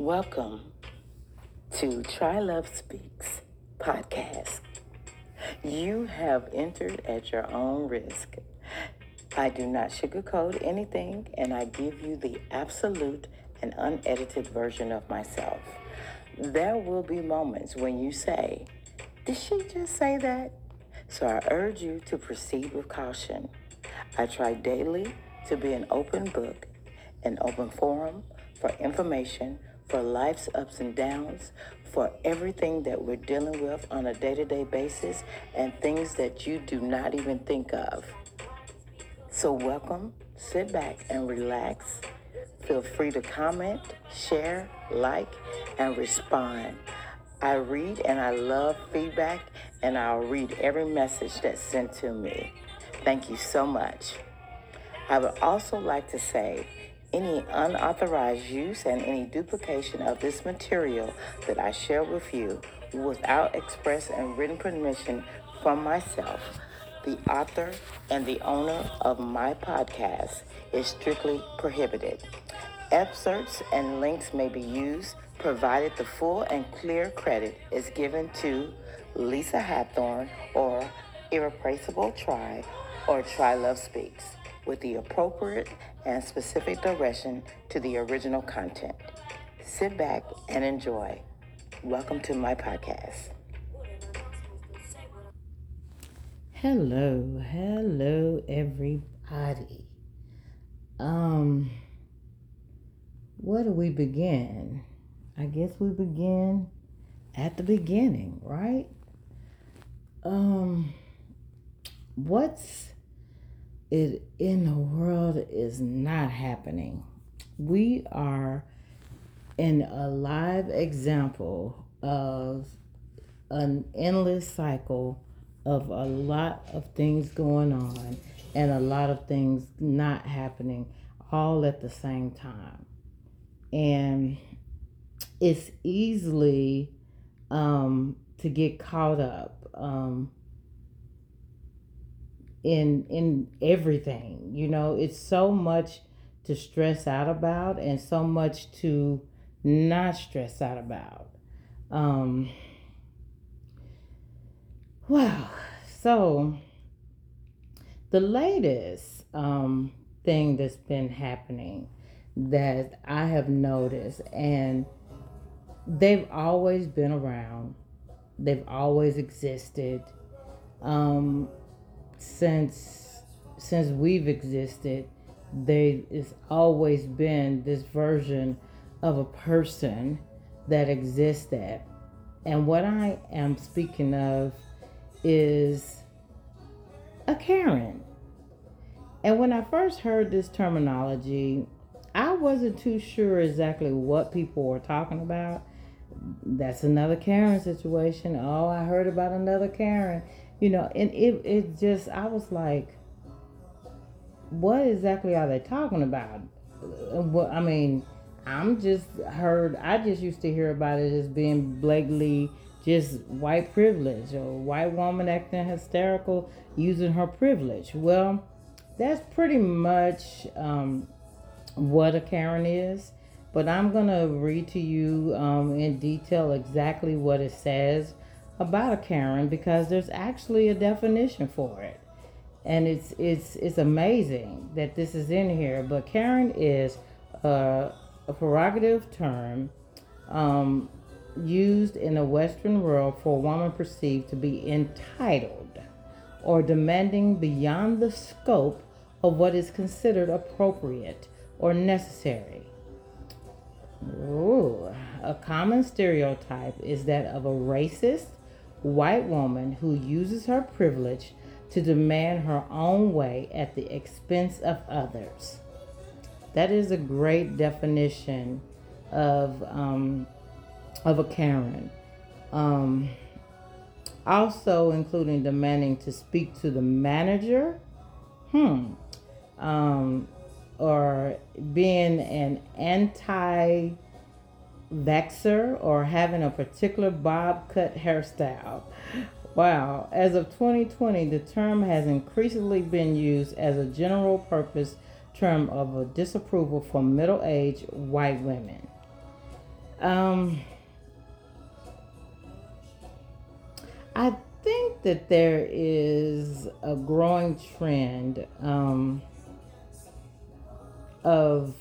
Welcome to Try Love Speaks podcast. You have entered at your own risk. I do not sugarcoat anything, and I give you the absolute and unedited version of myself. There will be moments when you say, Did she just say that? So I urge you to proceed with caution. I try daily to be an open book, an open forum for information, for life's ups and downs, for everything that we're dealing with on a day to day basis, and things that you do not even think of. So, welcome, sit back and relax. Feel free to comment, share, like, and respond. I read and I love feedback, and I'll read every message that's sent to me. Thank you so much. I would also like to say any unauthorized use and any duplication of this material that I share with you without express and written permission from myself, the author and the owner of my podcast, is strictly prohibited. Excerpts and links may be used provided the full and clear credit is given to Lisa Hathorn or Irreplaceable Try or Try Love Speaks with the appropriate and specific direction to the original content. Sit back and enjoy. Welcome to my podcast. Hello, hello everybody. Um where do we begin? I guess we begin at the beginning, right? Um what's it in the world is not happening. We are in a live example of an endless cycle of a lot of things going on and a lot of things not happening all at the same time. And it's easily um, to get caught up. Um, in in everything you know? It's so much to stress out about and so much to not stress out about. Um wow so the latest um thing that's been happening that i have noticed and they've always been around. They've always existed. Um since since we've existed, there has always been this version of a person that existed. And what I am speaking of is a Karen. And when I first heard this terminology, I wasn't too sure exactly what people were talking about. That's another Karen situation. Oh, I heard about another Karen you know, and it it just I was like, what exactly are they talking about? What I mean, I'm just heard. I just used to hear about it as being blatantly just white privilege or white woman acting hysterical using her privilege. Well, that's pretty much um, what a Karen is. But I'm gonna read to you um, in detail exactly what it says about a Karen because there's actually a definition for it. And it's it's it's amazing that this is in here. But Karen is a, a prerogative term um, used in the Western world for a woman perceived to be entitled or demanding beyond the scope of what is considered appropriate or necessary. Ooh, a common stereotype is that of a racist, white woman who uses her privilege to demand her own way at the expense of others. That is a great definition of um, of a Karen. Um, also, including demanding to speak to the manager, hmm, um, or being an anti vaxer or having a particular bob cut hairstyle. Wow, as of 2020, the term has increasingly been used as a general purpose term of a disapproval for middle aged white women. Um, I think that there is a growing trend um, of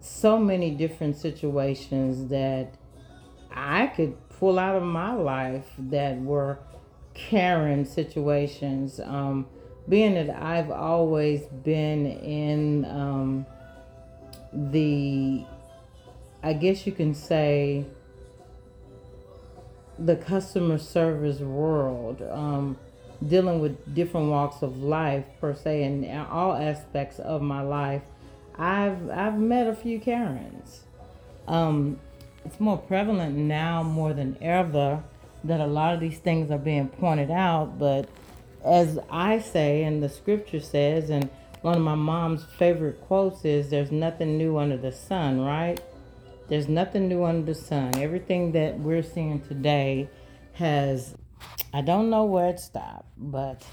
so many different situations that I could pull out of my life that were Karen situations. Um, being that I've always been in um, the, I guess you can say, the customer service world, um, dealing with different walks of life per se, in all aspects of my life, I've I've met a few Karens. Um, it's more prevalent now more than ever that a lot of these things are being pointed out, but as I say, and the scripture says, and one of my mom's favorite quotes is, "There's nothing new under the sun," right? There's nothing new under the sun. Everything that we're seeing today has, I don't know where it stopped, but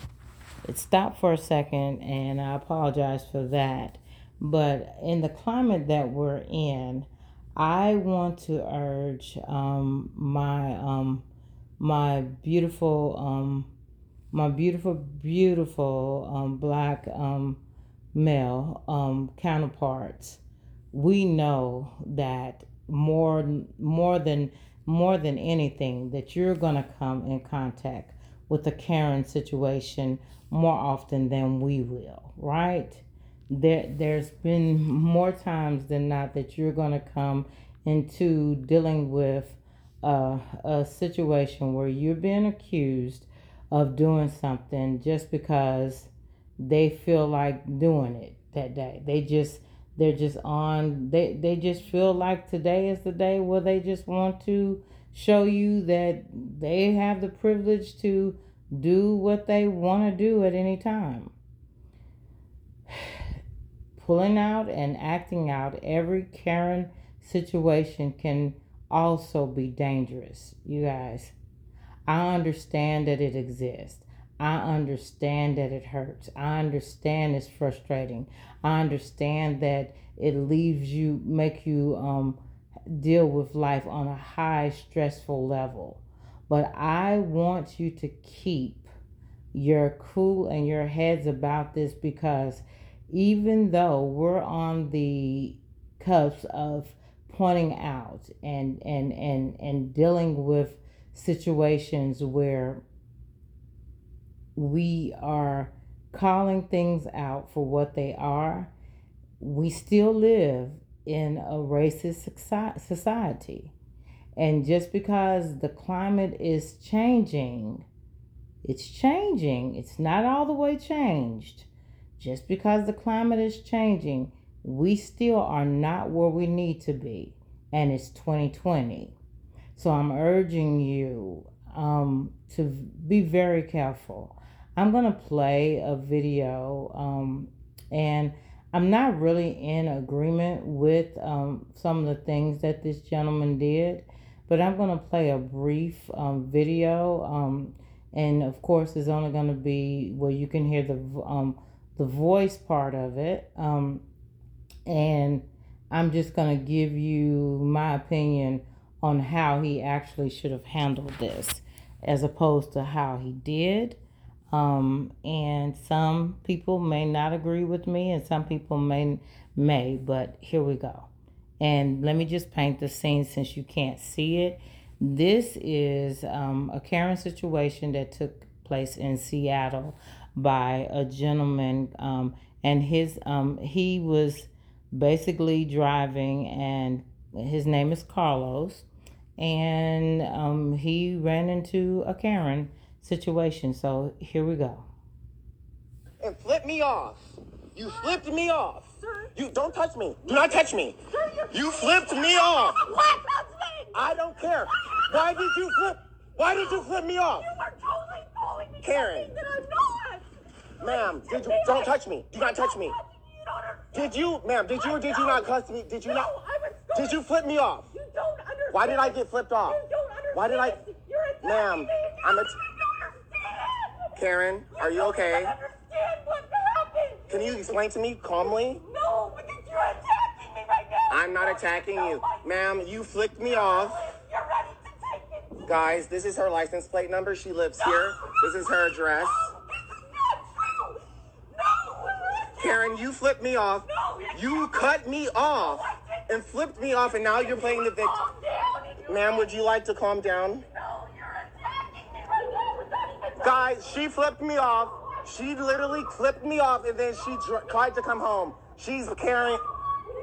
it stopped for a second, and I apologize for that. But in the climate that we're in, I want to urge um, my um, my beautiful um, my beautiful beautiful um, black um, male um, counterparts we know that more more than more than anything that you're to come in contact with the Karen situation more often than we will, right? There there's been more times than not that you're going to come into dealing with uh, a situation where you're being accused of doing something just because they feel like doing it that day. They just they're just on they they just feel like today is the day where they just want to show you that they have the privilege to do what they want to do at any time pulling out and acting out every karen situation can also be dangerous you guys i understand that it exists I understand that it hurts. I understand it's frustrating. I understand that it leaves you, make you um, deal with life on a high stressful level. But I want you to keep your cool and your heads about this because even though we're on the cusp of pointing out and and and and dealing with situations where we are calling things out for what they are, we still live in a racist society. And just because the climate is changing, it's changing. It's not all the way changed. Just because the climate is changing, we still are not where we need to be. And it's 2020. So I'm urging you um, to be very careful I'm going to play a video, um, and I'm not really in agreement with um, some of the things that this gentleman did, but I'm going to play a brief um, video. Um, and of course, it's only going to be where you can hear the um, the voice part of it. Um, and I'm just going to give you my opinion on how he actually should have handled this, as opposed to how he did. Um, and some people may not agree with me, and some people may may. But here we go. And let me just paint the scene since you can't see it. This is um, a Karen situation that took place in Seattle by a gentleman, um, and his um, he was basically driving, and his name is Carlos, and um, he ran into a Karen situation. So here we go. And flip me off. You flipped me off. Sir? You don't touch me. Do not touch me. Sir, you flipped me off. What? I don't care. Why did you flip? Why did you flip me off? You are totally calling me Karen. that I'm not. Ma'am, did you don't touch me. Do not touch me. Did you, ma'am, did you or did you not cuss me? Did you not? Did you flip me off? You don't understand. Why did I get flipped off? Why did I? Ma'am, I'm a. Karen, are you okay? Can you explain to me calmly? No, because you're attacking me right now. I'm not attacking you. Ma'am, you flicked me off. You're ready to take it. Guys, this is her license plate number. She lives here. This is her address. This is not true. No. Karen, you flipped me off. No, You cut me off and flipped me off, and now you're playing the victim. Ma'am, would you like to calm down? No, you're attacking me right now Guys, she flipped me off. She literally flipped me off, and then she tried to come home. She's Karen.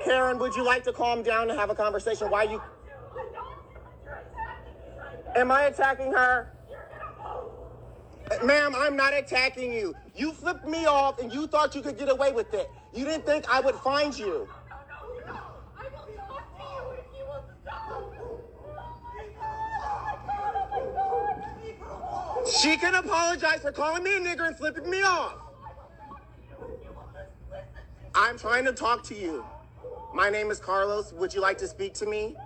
Karen, would you like to calm down and have a conversation? Why you? Am I attacking her? Ma'am, I'm not attacking you. You flipped me off, and you thought you could get away with it. You didn't think I would find you. She can apologize for calling me a nigger and flipping me off. I'm trying to talk to you. My name is Carlos. Would you like to speak to me?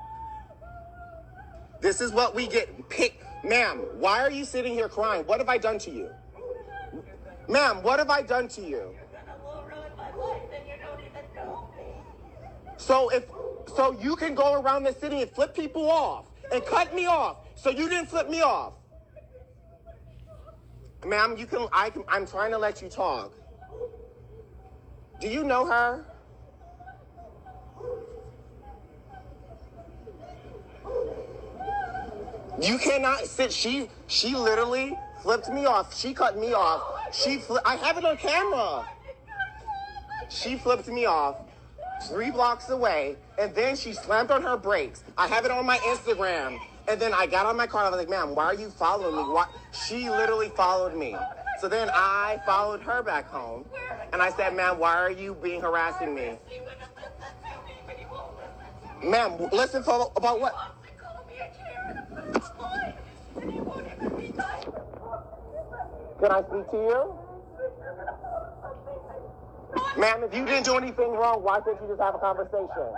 This is what we get. Pick, ma'am. Why are you sitting here crying? What have I done to you, ma'am? What have I done to you? So if so, you can go around the city and flip people off and cut me off. So you didn't flip me off, ma'am. You can. I can. I'm trying to let you talk. Do you know her? You cannot sit. She she literally flipped me off. She cut me off. She fli- I have it on camera. She flipped me off three blocks away, and then she slammed on her brakes. I have it on my Instagram. And then I got on my car and I was like, ma'am, why are you following me? Why? She literally followed me. So then I followed her back home. And I said, ma'am, why are you being harassing me? Ma'am, listen for, about what? He called me a Karen. It's fine. And he won't even be nice. Can I speak to you? Ma'am, if you didn't do anything wrong, why couldn't you just have a conversation?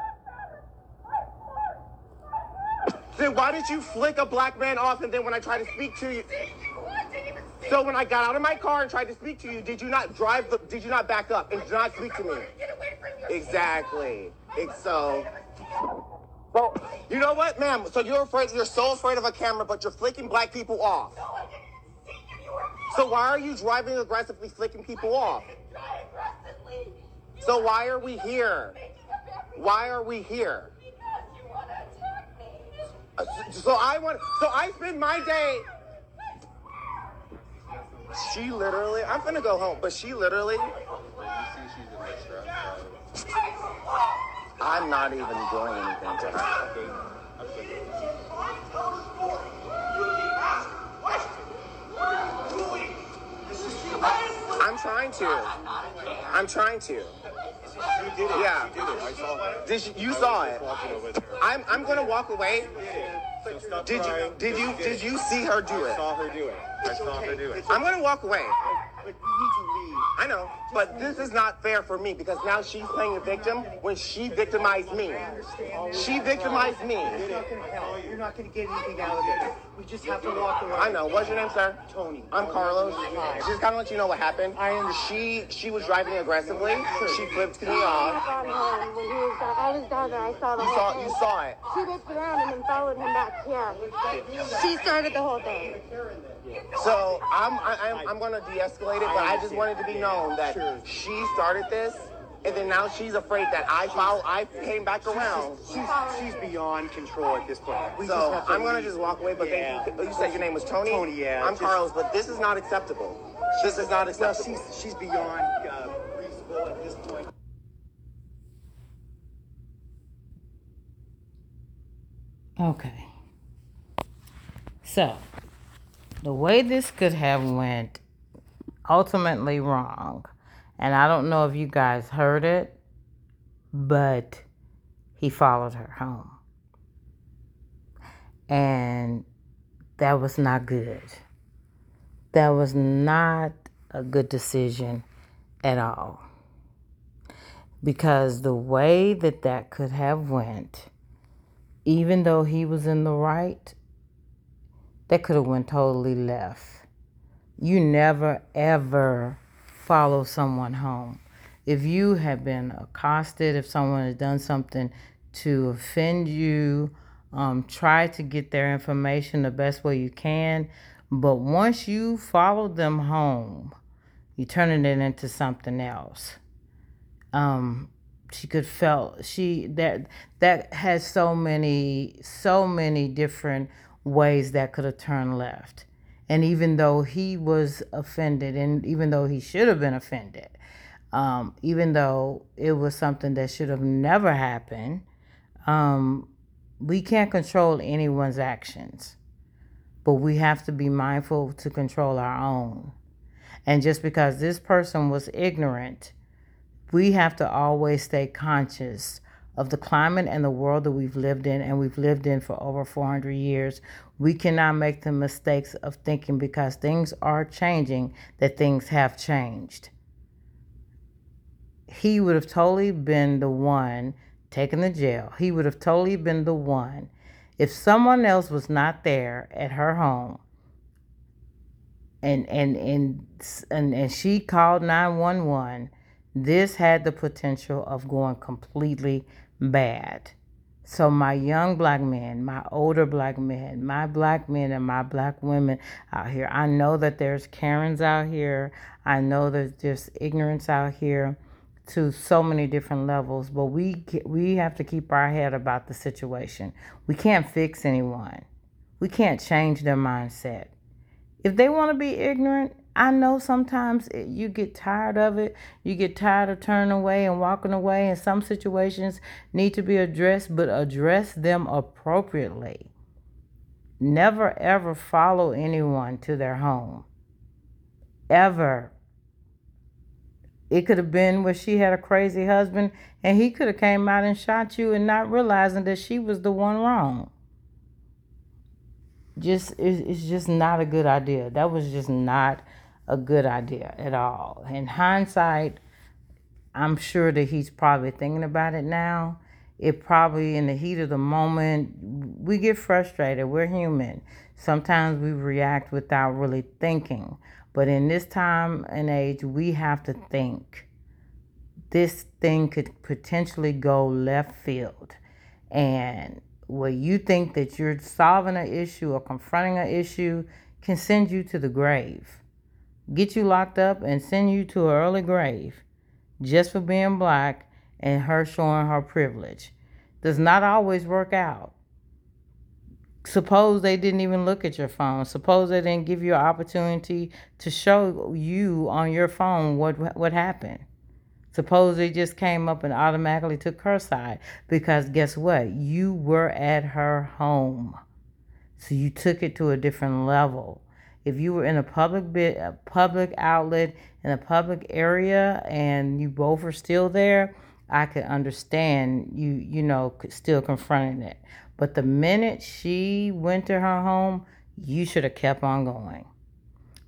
Then why did you flick a black man off and then when I tried to speak to you? So when I got out of my car and tried to speak to you, did you not drive the, did you not back up and did not speak to me? Exactly. It's so. So you know what, ma'am? So you're afraid. You're so afraid of a camera, but you're flicking black people off. So why are you driving aggressively, flicking people off? So why are we here? Why are we here? because you want to attack me. Uh, So I want. So I spend my day. She literally. I'm gonna go home, but she literally. I'm not even doing anything to her. Trying to. I'm trying to. You did it. Yeah. You did it. I saw it. Did you, you saw it? Walking over there. I'm I'm gonna walk away. So stop Did you crying. did you did you see her do it? I it? saw her do it. I saw her do it. I'm gonna walk away. But you need to leave. I know, but this is not fair for me because now she's playing the victim when she victimized me. She victimized me. It's not gonna help. You're not gonna get anything out of it. We just have to walk away. I know. What's your name, sir? Tony. I'm Carlos. Hi. Just kind of let you know what happened. I understand. She she was driving aggressively. She flipped me off. got home when he was down. I was down there. I saw the You whole saw thing. you saw it. She whipped around and then followed him back here. She started the whole thing. So I'm I, I'm I'm gonna de-escalate it, but I just wanted to be known that she started this, and then now she's afraid that I follow. I came back around. She's, she's beyond control at this point. We So to I'm gonna leave. just walk away. But Yeah. thank you. You said your name was Tony. Tony, yeah, I'm just- Carlos, but this is not acceptable. This is not Well, acceptable. she's she's beyond uh, reasonable at this point. Okay. So, the way this could have went ultimately wrong, and I don't know if you guys heard it, but he followed her home. And that was not good. That was not a good decision at all. Because the way that that could have went, even though he was in the right, that could have went totally left. You never ever follow someone home. If you have been accosted, if someone has done something to offend you, um, try to get their information the best way you can. But once you follow them home, you're turning it into something else. Um, she could felt she that that has so many so many different ways that could have turned left and even though he was offended and even though he should have been offended um, even though it was something that should have never happened um, we can't control anyone's actions. But we have to be mindful to control our own. And just because this person was ignorant we have to always stay conscious of the climate and the world that we've lived in. And we've lived in for over 400 years. We cannot make the mistakes of thinking because things are changing that things have changed. He would have totally been the one taken to jail. He would have totally been the one. If someone else was not there at her home and and and and, and she called 911 this had the potential of going completely bad. So, my young black men, my older black men, my black men, and my black women out here, I know that there's Karens out here. I know that there's ignorance out here to so many different levels, but we we have to keep our head about the situation. We can't fix anyone. We can't change their mindset. If they want to be ignorant, I know sometimes it, you get tired of it. You get tired of turning away and walking away, and some situations need to be addressed, but address them appropriately. Never ever follow anyone to their home. Ever. It could have been where she had a crazy husband and he could have came out and shot you and not realizing that she was the one wrong just it's just not a good idea. That was just not a good idea at all. In hindsight, I'm sure that he's probably thinking about it now. It probably in the heat of the moment, we get frustrated. We're human. Sometimes we react without really thinking. But in this time and age, we have to think. This thing could potentially go left field. And where you think that you're solving an issue or confronting an issue can send you to the grave get you locked up and send you to an early grave just for being black and her showing her privilege does not always work out. Suppose they didn't even look at your phone. Suppose they didn't give you an opportunity to show you on your phone what what happened. Suppose they just came up and automatically took her side because guess what? You were at her home. So you took it to a different level if you were in a public bit, a public outlet in a public area, and you both are still there, I could understand you, you know, still confronting it. But the minute she went to her home, you should have kept on going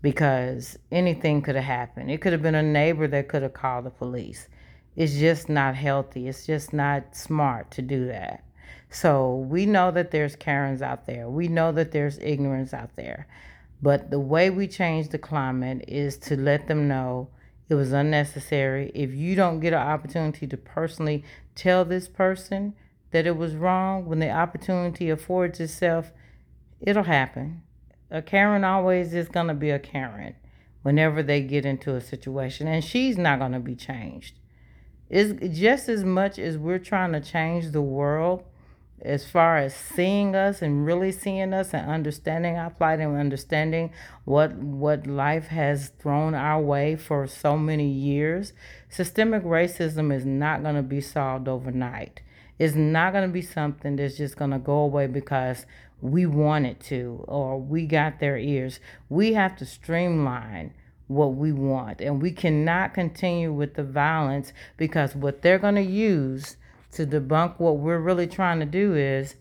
because anything could have happened. It could have been a neighbor that could have called the police. It's just not healthy. It's just not smart to do that. So we know that there's Karens out there. We know that there's ignorance out there. But the way we change the climate is to let them know it was unnecessary. If you don't get an opportunity to personally tell this person that it was wrong, when the opportunity affords itself, it'll happen. A Karen always is going to be a Karen whenever they get into a situation, and she's not going to be changed. It's just as much as we're trying to change the world as far as seeing us and really seeing us and understanding our plight and understanding what what life has thrown our way for so many years systemic racism is not going to be solved overnight. It's not going to be something that's just going to go away because we want it to or we got their ears. We have to streamline what we want and we cannot continue with the violence because what they're going to use to debunk what we're really trying to do is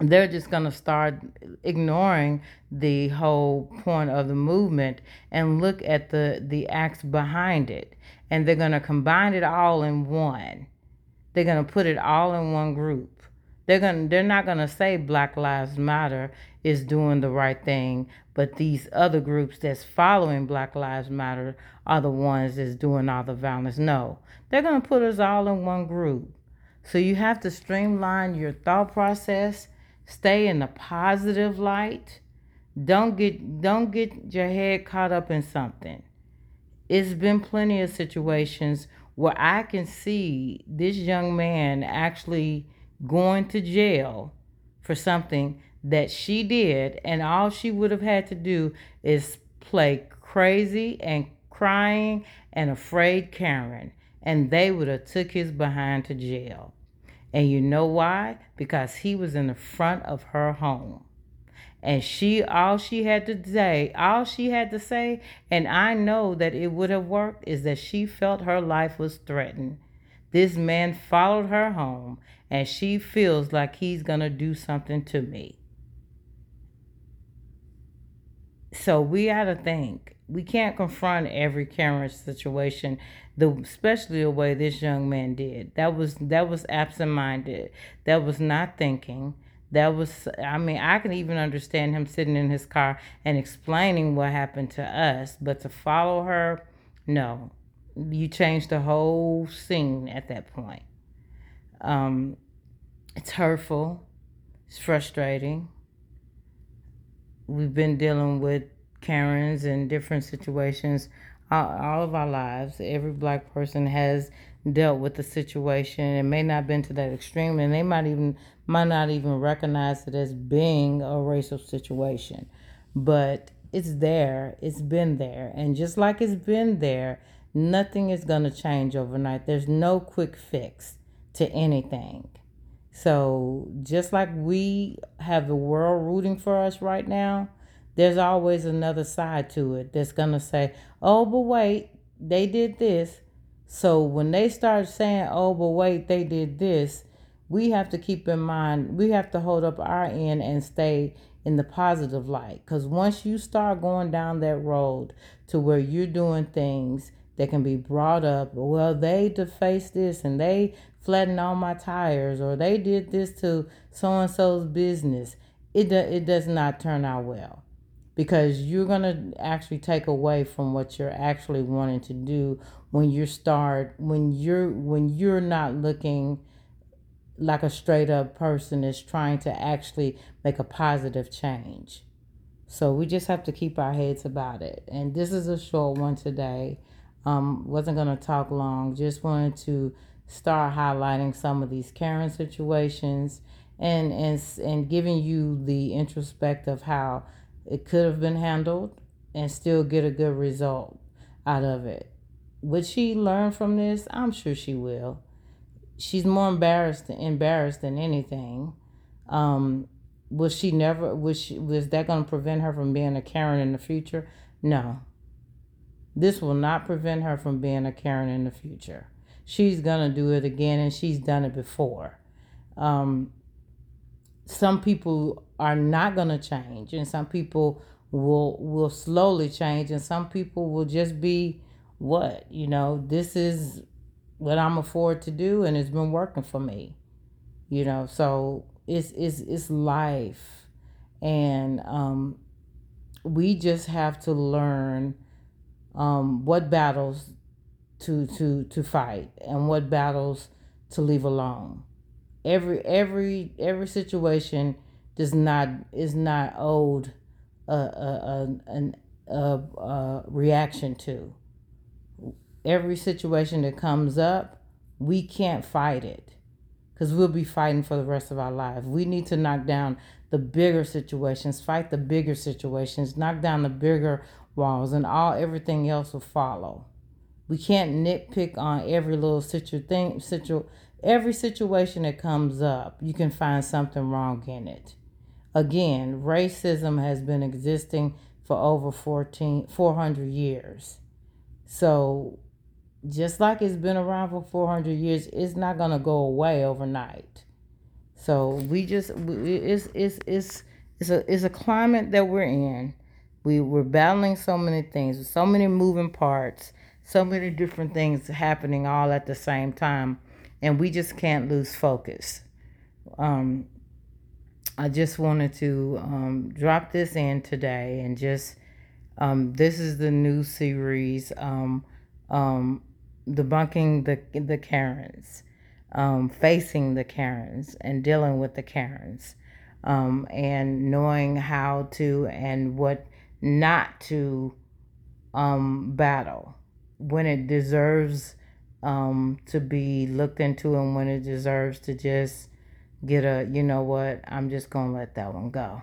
they're just going to start ignoring the whole point of the movement and look at the the acts behind it. And they're going to combine it all in one. They're going to put it all in one group. They're going they're not going to say black lives matter is doing the right thing but these other groups that's following black lives matter are the ones that's doing all the violence. No. They're going to put us all in one group So you have to streamline your thought process, stay in the positive light. Don't get don't get your head caught up in something. It's been plenty of situations where I can see this young man actually going to jail for something that she did and all she would have had to do is play crazy and crying and afraid Karen and they would have took his behind to jail. And you know why? Because he was in the front of her home. And she all she had to say, all she had to say, and I know that it would have worked, is that she felt her life was threatened. This man followed her home and she feels like he's gonna do something to me. So we gotta think. We can't confront every camera situation, the especially the way this young man did. That was that was absent-minded. That was not thinking. That was I mean, I can even understand him sitting in his car and explaining what happened to us, but to follow her, no. You changed the whole scene at that point. Um, it's hurtful. It's frustrating. We've been dealing with Karens in different situations all, of our lives. Every black person has dealt with the situation. It may not been to that extreme, and they might even might not even recognize it as being a racial situation. But it's there. It's been there, and just like it's been there, nothing is going to change overnight. There's no quick fix to anything. So, just like we have the world rooting for us right now, there's always another side to it that's going to say, oh, but wait, they did this. So, when they start saying, oh, but wait, they did this, we have to keep in mind, we have to hold up our end and stay in the positive light. Because once you start going down that road to where you're doing things that can be brought up, well, they defaced this and they flattened all my tires or they did this to so and so's business, it, do, it does not turn out well because you're going to actually take away from what you're actually wanting to do when you start when you're when you're not looking like a straight up person is trying to actually make a positive change. So we just have to keep our heads about it. And this is a short one today. Um, wasn't gonna talk long. Just wanted to start highlighting some of these Karen situations and and and giving you the introspect of how it could have been handled and still get a good result out of it. Would she learn from this? I'm sure she will. She's more embarrassed embarrassed than anything. Um, was she never was she was that going to prevent her from being a Karen in the future? No. This will not prevent her from being a Karen in the future she's gonna do it again and she's done it before um, some people are not gonna change. And some people will will slowly change and some people will just be what you know this is what i'm afford to do and it's been working for me you know. So it's it's it's life. And um, we just have to learn um, what battles to to to fight and what battles to leave alone. Every every every situation does not is not owed a a, a, a, reaction to. Every situation that comes up, we can't fight it because we'll be fighting for the rest of our life. We need to knock down the bigger situations, fight the bigger situations, knock down the bigger walls, and all everything else will follow. We can't nitpick on every little situ thing, situ every situation that comes up. You can find something wrong in it. Again, racism has been existing for over 14, 400 years. So, just like it's been around for 400 years, it's not going to go away overnight. So, we just, it's, it's, it's, it's, a, it's a climate that we're in. We, we're battling so many things, so many moving parts so many different things happening all at the same time, and we just can't lose focus. Um, I just wanted to um, drop this in today and just um, this is the new series um, um, debunking the the Karens. um, facing the Karens and dealing with the Karens um, and knowing how to and what not to battle when it deserves to be looked into and when it deserves to just get a, you know what, I'm just going to let that one go.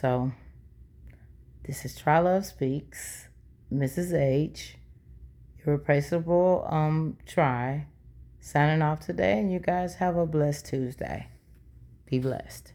So, this is Try Love Speaks, Mrs. H, irreplaceable um, Try, signing off today, and you guys have a blessed Tuesday. Be blessed.